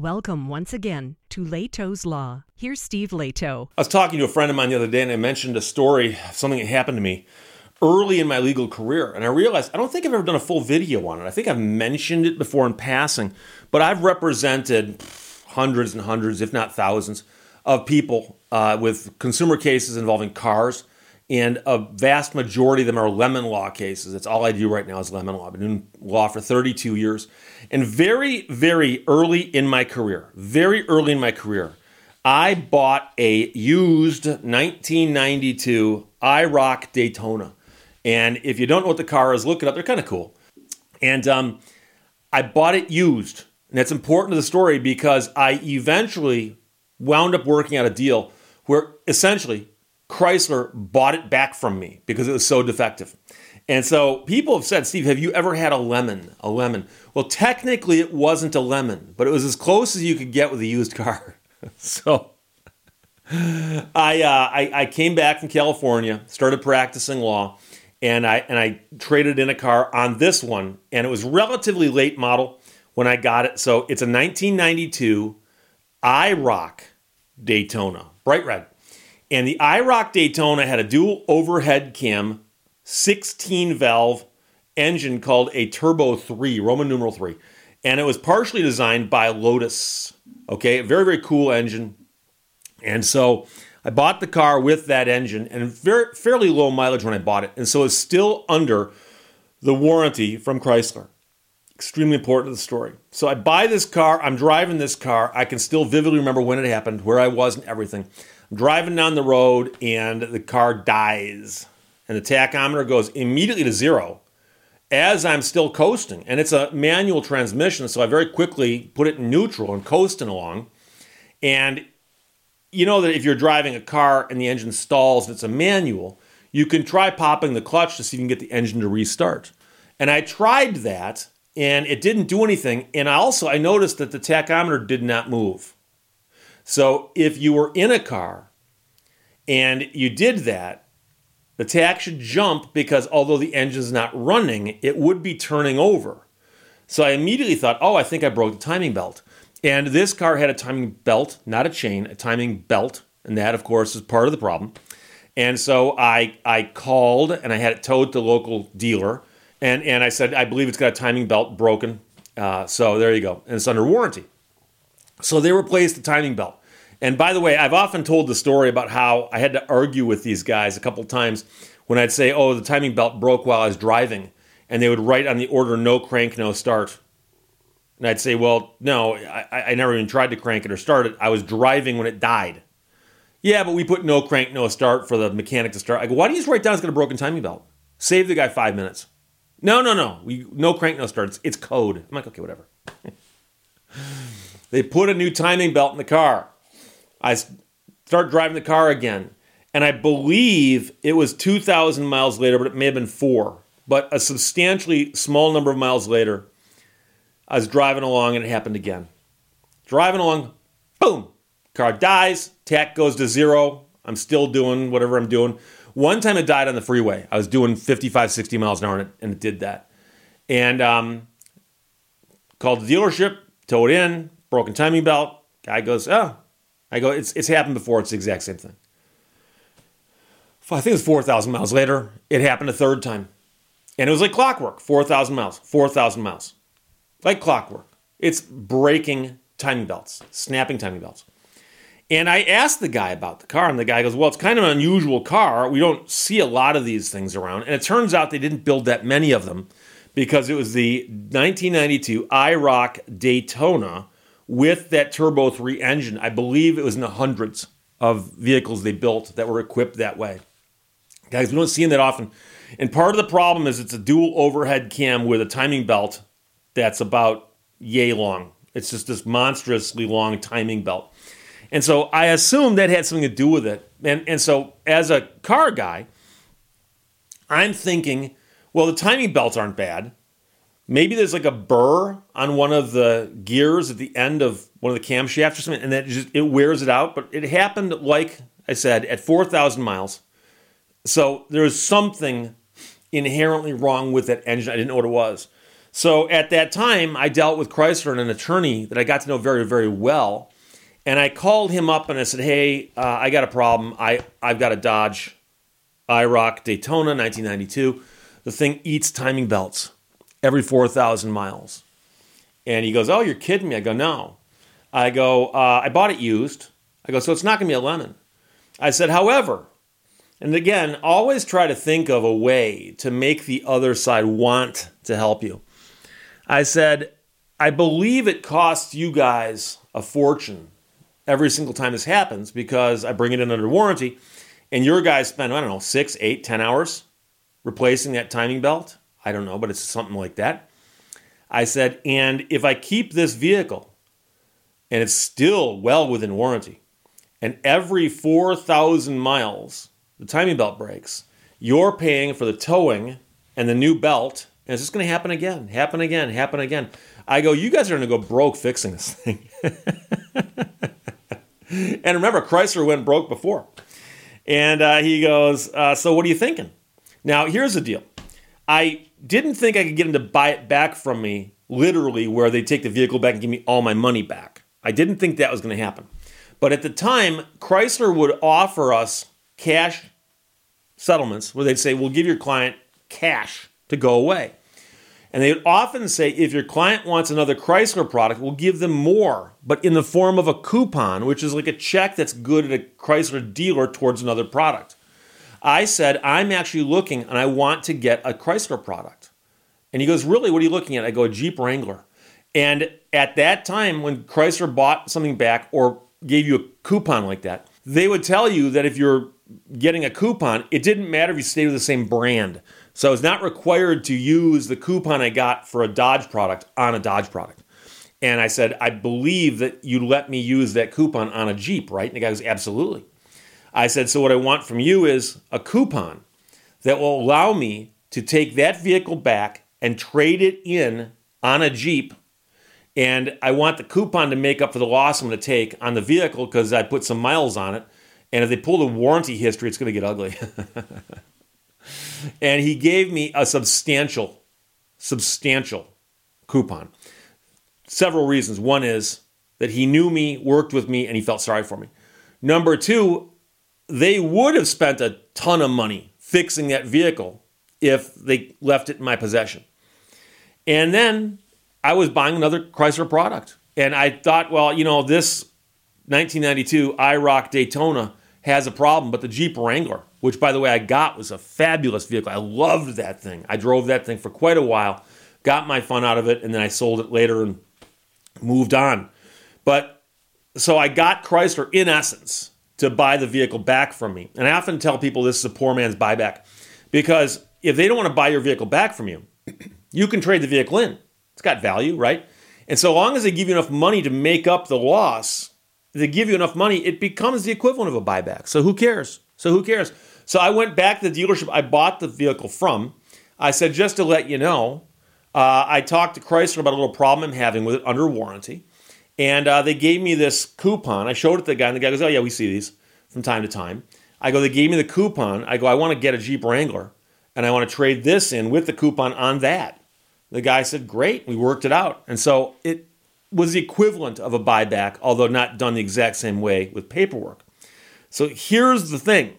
Welcome once again to Lehto's Law. Here's Steve Lehto. I was talking to a friend of mine the other day and I mentioned a story, something that happened to me early in my legal career. And I realized I don't think I've ever done a full video on it. I think I've mentioned it before in passing, but I've represented hundreds and hundreds, if not thousands, of people uh, with consumer cases involving cars. And a vast majority of them are lemon law cases. That's all I do right now is lemon law. I've been doing law for 32 years. And very, very early in my career, very early in my career, I bought a used 1992 IROC Daytona. And if you don't know what the car is, look it up. They're kind of cool. And um, I bought it used. And that's important to the story because I eventually wound up working out a deal where essentially Chrysler bought it back from me because it was so defective. And so people have said, Steve, have you ever had a lemon? A lemon. Well, technically, it wasn't a lemon, but it was as close as you could get with a used car. so I, uh, I, I came back from California, started practicing law, and I and I traded in a car on this one, and it was relatively late model when I got it. So it's a 1992 IROC Daytona, bright red. And the IROC Daytona had a dual overhead cam, 16 valve engine called a Turbo 3, Roman numeral 3. And it was partially designed by Lotus. Okay, very, very cool engine. And so I bought the car with that engine and very, fairly low mileage when I bought it. And so it's still under the warranty from Chrysler. Extremely important to the story. So I buy this car, I'm driving this car. I can still vividly remember when it happened, where I was, and everything. Driving down the road and the car dies. And the tachometer goes immediately to zero as I'm still coasting. And it's a manual transmission, so I very quickly put it in neutral and coasting along. And you know that if you're driving a car and the engine stalls and it's a manual, you can try popping the clutch to see if you can get the engine to restart. And I tried that and it didn't do anything. And I also I noticed that the tachometer did not move. So if you were in a car and you did that, the tach should jump because although the engine's not running, it would be turning over. So I immediately thought, oh, I think I broke the timing belt. And this car had a timing belt, not a chain, a timing belt. And that, of course, is part of the problem. And so I, I called and I had it towed to the local dealer. And, and I said, I believe it's got a timing belt broken. Uh, so there you go. And it's under warranty. So they replaced the timing belt. And by the way, I've often told the story about how I had to argue with these guys a couple times when I'd say, oh, the timing belt broke while I was driving. And they would write on the order, no crank, no start. And I'd say, well, no, I, I never even tried to crank it or start it. I was driving when it died. Yeah, but we put no crank, no start for the mechanic to start. I go, why do you just write down it's got a broken timing belt? Save the guy five minutes. No, no, no. We no crank, no start. It's, it's code. I'm like, okay, whatever. they put a new timing belt in the car. I start driving the car again. And I believe it was 2,000 miles later, but it may have been four. But a substantially small number of miles later, I was driving along and it happened again. Driving along, boom, car dies, tach goes to zero. I'm still doing whatever I'm doing. One time it died on the freeway. I was doing 55, 60 miles an hour and it, and it did that. And um, called the dealership, towed in, broken timing belt. Guy goes, oh, I go, it's, it's happened before. It's the exact same thing. I think it was 4,000 miles later. It happened a third time. And it was like clockwork 4,000 miles, 4,000 miles. Like clockwork. It's breaking timing belts, snapping timing belts. And I asked the guy about the car, and the guy goes, Well, it's kind of an unusual car. We don't see a lot of these things around. And it turns out they didn't build that many of them because it was the 1992 IROC Daytona with that Turbo 3 engine. I believe it was in the hundreds of vehicles they built that were equipped that way. Guys, we don't see them that often. And part of the problem is it's a dual overhead cam with a timing belt that's about yay long. It's just this monstrously long timing belt. And so I assume that had something to do with it. And, and so as a car guy, I'm thinking, well, the timing belts aren't bad maybe there's like a burr on one of the gears at the end of one of the camshafts or something, and that just it wears it out. But it happened, like I said, at 4,000 miles. So there was something inherently wrong with that engine. I didn't know what it was. So at that time, I dealt with Chrysler and an attorney that I got to know very, very well. And I called him up and I said, Hey, uh, I got a problem. I, I've got a Dodge IROC Daytona 1992. The thing eats timing belts every 4,000 miles. And he goes, Oh, you're kidding me. I go, No. I go, uh, I bought it used. I go, So it's not going to be a lemon. I said, However, and again, always try to think of a way to make the other side want to help you. I said, I believe it costs you guys a fortune every single time this happens because I bring it in under warranty and your guys spend, I don't know, six, eight, ten hours replacing that timing belt. I don't know, but it's something like that. I said, and if I keep this vehicle and it's still well within warranty, and every 4,000 miles the timing belt breaks, you're paying for the towing and the new belt, and it's just going to happen again, happen again, happen again. I go, you guys are going to go broke fixing this thing. and remember, Chrysler went broke before. And uh, he goes, uh, So what are you thinking? Now, here's the deal I didn't think I could get him to buy it back from me, literally, where they take the vehicle back and give me all my money back. I didn't think that was going to happen. But at the time, Chrysler would offer us cash settlements where they'd say, We'll give your client cash to go away. And they would often say, if your client wants another Chrysler product, we'll give them more, but in the form of a coupon, which is like a check that's good at a Chrysler dealer towards another product. I said, I'm actually looking and I want to get a Chrysler product. And he goes, Really? What are you looking at? I go, a Jeep Wrangler. And at that time, when Chrysler bought something back or gave you a coupon like that, they would tell you that if you're getting a coupon, it didn't matter if you stayed with the same brand. So I was not required to use the coupon I got for a Dodge product on a Dodge product. And I said, I believe that you let me use that coupon on a Jeep, right? And the guy goes, Absolutely. I said, So what I want from you is a coupon that will allow me to take that vehicle back and trade it in on a Jeep. And I want the coupon to make up for the loss I'm going to take on the vehicle because I put some miles on it. And if they pull the warranty history, it's going to get ugly. and he gave me a substantial, substantial coupon. Several reasons. One is that he knew me, worked with me, and he felt sorry for me. Number two, they would have spent a ton of money fixing that vehicle if they left it in my possession. And then I was buying another Chrysler product. And I thought, well, you know, this 1992 IROC Daytona has a problem, but the Jeep Wrangler, which by the way I got, was a fabulous vehicle. I loved that thing. I drove that thing for quite a while, got my fun out of it, and then I sold it later and moved on. But so I got Chrysler in essence to buy the vehicle back from me. And I often tell people this is a poor man's buyback because if they don't want to buy your vehicle back from you, you can trade the vehicle in. It's got value, right? And so long as they give you enough money to make up the loss, they give you enough money, it becomes the equivalent of a buyback. So who cares? So who cares? So I went back to the dealership I bought the vehicle from. I said, just to let you know, uh, I talked to Chrysler about a little problem I'm having with it under warranty. And uh, they gave me this coupon. I showed it to the guy, and the guy goes, Oh, yeah, we see these from time to time. I go, They gave me the coupon. I go, I want to get a Jeep Wrangler, and I want to trade this in with the coupon on that. The guy said, Great. We worked it out. And so it was the equivalent of a buyback, although not done the exact same way with paperwork. So here's the thing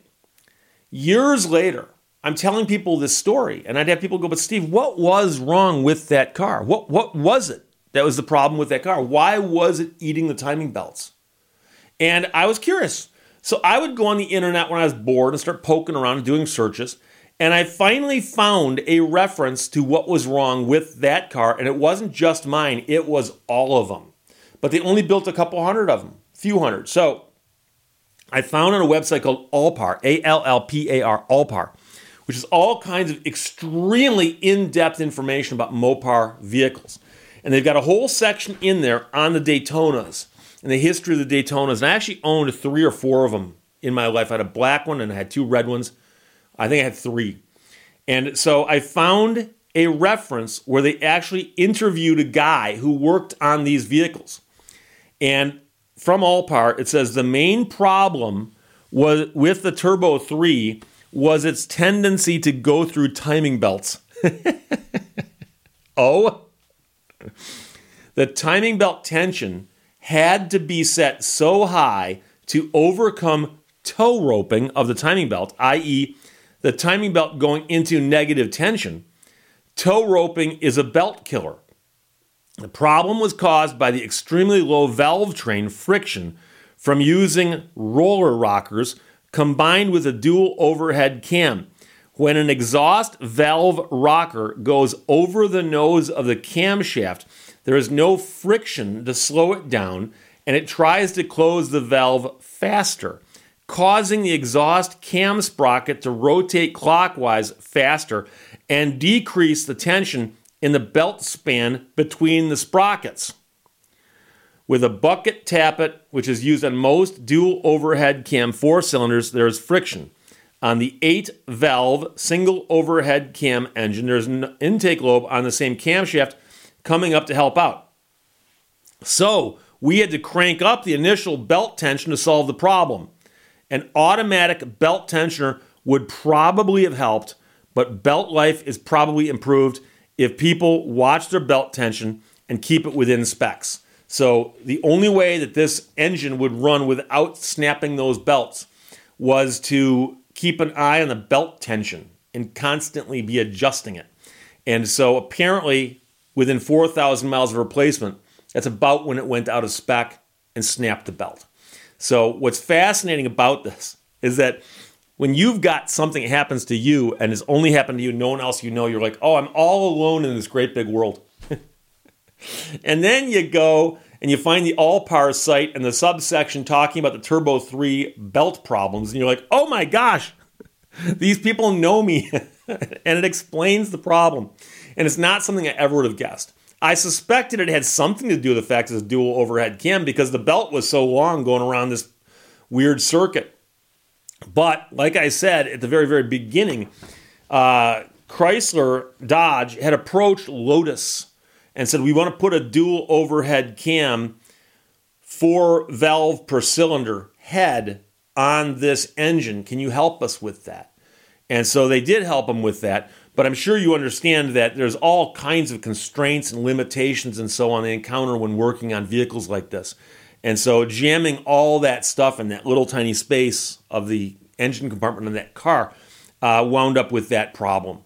years later, I'm telling people this story, and I'd have people go, But Steve, what was wrong with that car? What, what was it that was the problem with that car? Why was it eating the timing belts? And I was curious. So I would go on the internet when I was bored and start poking around and doing searches. And I finally found a reference to what was wrong with that car. And it wasn't just mine, it was all of them. But they only built a couple hundred of them, few hundred. So I found on a website called Allpar, A L L P A R, Allpar, which is all kinds of extremely in depth information about Mopar vehicles. And they've got a whole section in there on the Daytonas and the history of the Daytonas. And I actually owned three or four of them in my life. I had a black one and I had two red ones. I think I had three. And so I found a reference where they actually interviewed a guy who worked on these vehicles. And from Allpar, it says the main problem was with the Turbo 3 was its tendency to go through timing belts. oh, the timing belt tension had to be set so high to overcome toe roping of the timing belt, i.e., the timing belt going into negative tension. Toe roping is a belt killer. The problem was caused by the extremely low valve train friction from using roller rockers combined with a dual overhead cam. When an exhaust valve rocker goes over the nose of the camshaft, there is no friction to slow it down, and it tries to close the valve faster, causing the exhaust cam sprocket to rotate clockwise faster and decrease the tension in the belt span between the sprockets. With a bucket tappet, which is used on most dual overhead cam four cylinders, there is friction. On the 8 valve single overhead cam engine, there's an intake lobe on the same camshaft coming up to help out. So we had to crank up the initial belt tension to solve the problem. An automatic belt tensioner would probably have helped, but belt life is probably improved if people watch their belt tension and keep it within specs. So the only way that this engine would run without snapping those belts was to keep an eye on the belt tension and constantly be adjusting it. And so apparently within 4,000 miles of replacement, that's about when it went out of spec and snapped the belt. So what's fascinating about this is that when you've got something that happens to you and has only happened to you, no one else you know, you're like, oh, I'm all alone in this great big world. and then you go and you find the Allpar site and the subsection talking about the Turbo 3 belt problems, and you're like, oh my gosh, these people know me. and it explains the problem. And it's not something I ever would have guessed. I suspected it had something to do with the fact it's a dual overhead cam because the belt was so long going around this weird circuit. But like I said at the very, very beginning, uh, Chrysler Dodge had approached Lotus and said, We want to put a dual overhead cam, four valve per cylinder head on this engine. Can you help us with that? And so they did help them with that. But I'm sure you understand that there's all kinds of constraints and limitations and so on they encounter when working on vehicles like this. And so jamming all that stuff in that little tiny space of the engine compartment of that car uh, wound up with that problem.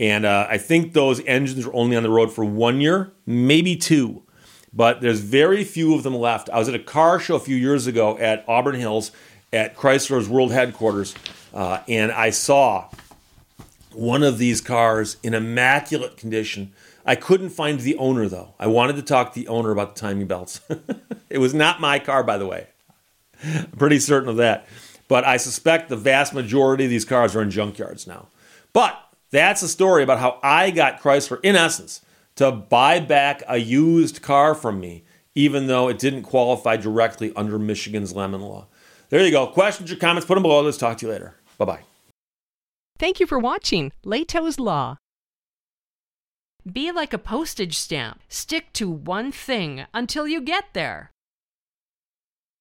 And uh, I think those engines are only on the road for one year, maybe two, but there's very few of them left. I was at a car show a few years ago at Auburn Hills at Chrysler's world headquarters, uh, and I saw one of these cars in immaculate condition. I couldn't find the owner though. I wanted to talk to the owner about the timing belts. it was not my car, by the way. I'm pretty certain of that. But I suspect the vast majority of these cars are in junkyards now. But that's a story about how I got Chrysler, in essence, to buy back a used car from me, even though it didn't qualify directly under Michigan's lemon law. There you go. Questions or comments, put them below. Let's talk to you later. Bye bye. Thank you for watching Lehto's Law. Be like a postage stamp. Stick to one thing until you get there.